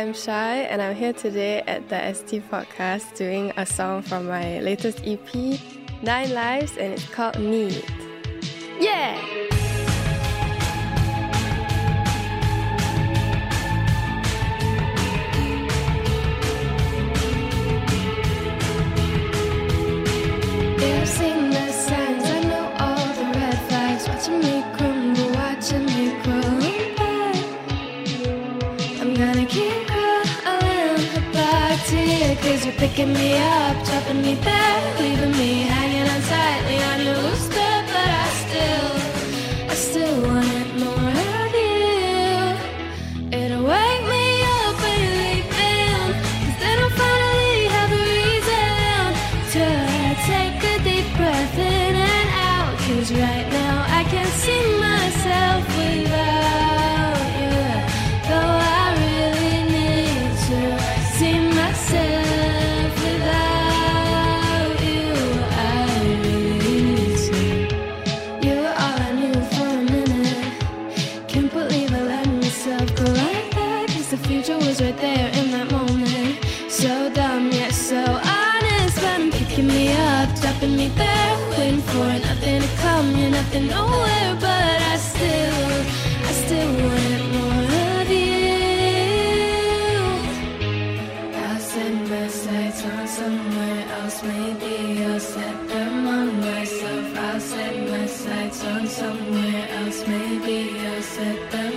I'm Shye, and I'm here today at the ST Podcast doing a song from my latest EP, Nine Lives, and it's called Need. Yeah! You've you, cause you're picking me up, dropping me back, leaving me hanging on tightly on your was right there in that moment. So dumb, yet so honest. But I'm picking me up, dropping me there. Waiting for nothing to come, you're nothing nowhere. But I still, I still want more of you. I'll set my sights on somewhere else. Maybe I'll set them on myself. I'll set my sights on somewhere else. Maybe I'll set them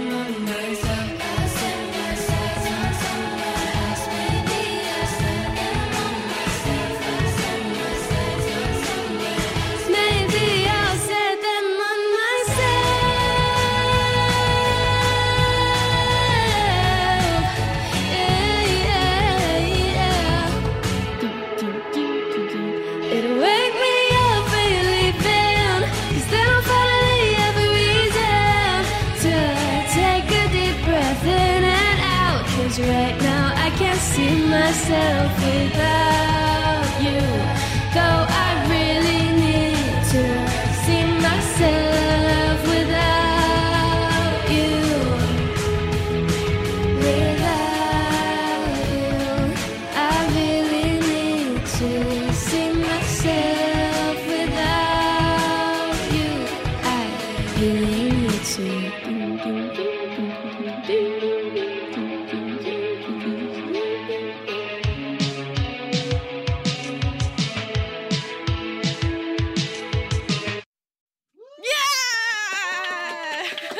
right now I can't see myself without you. Though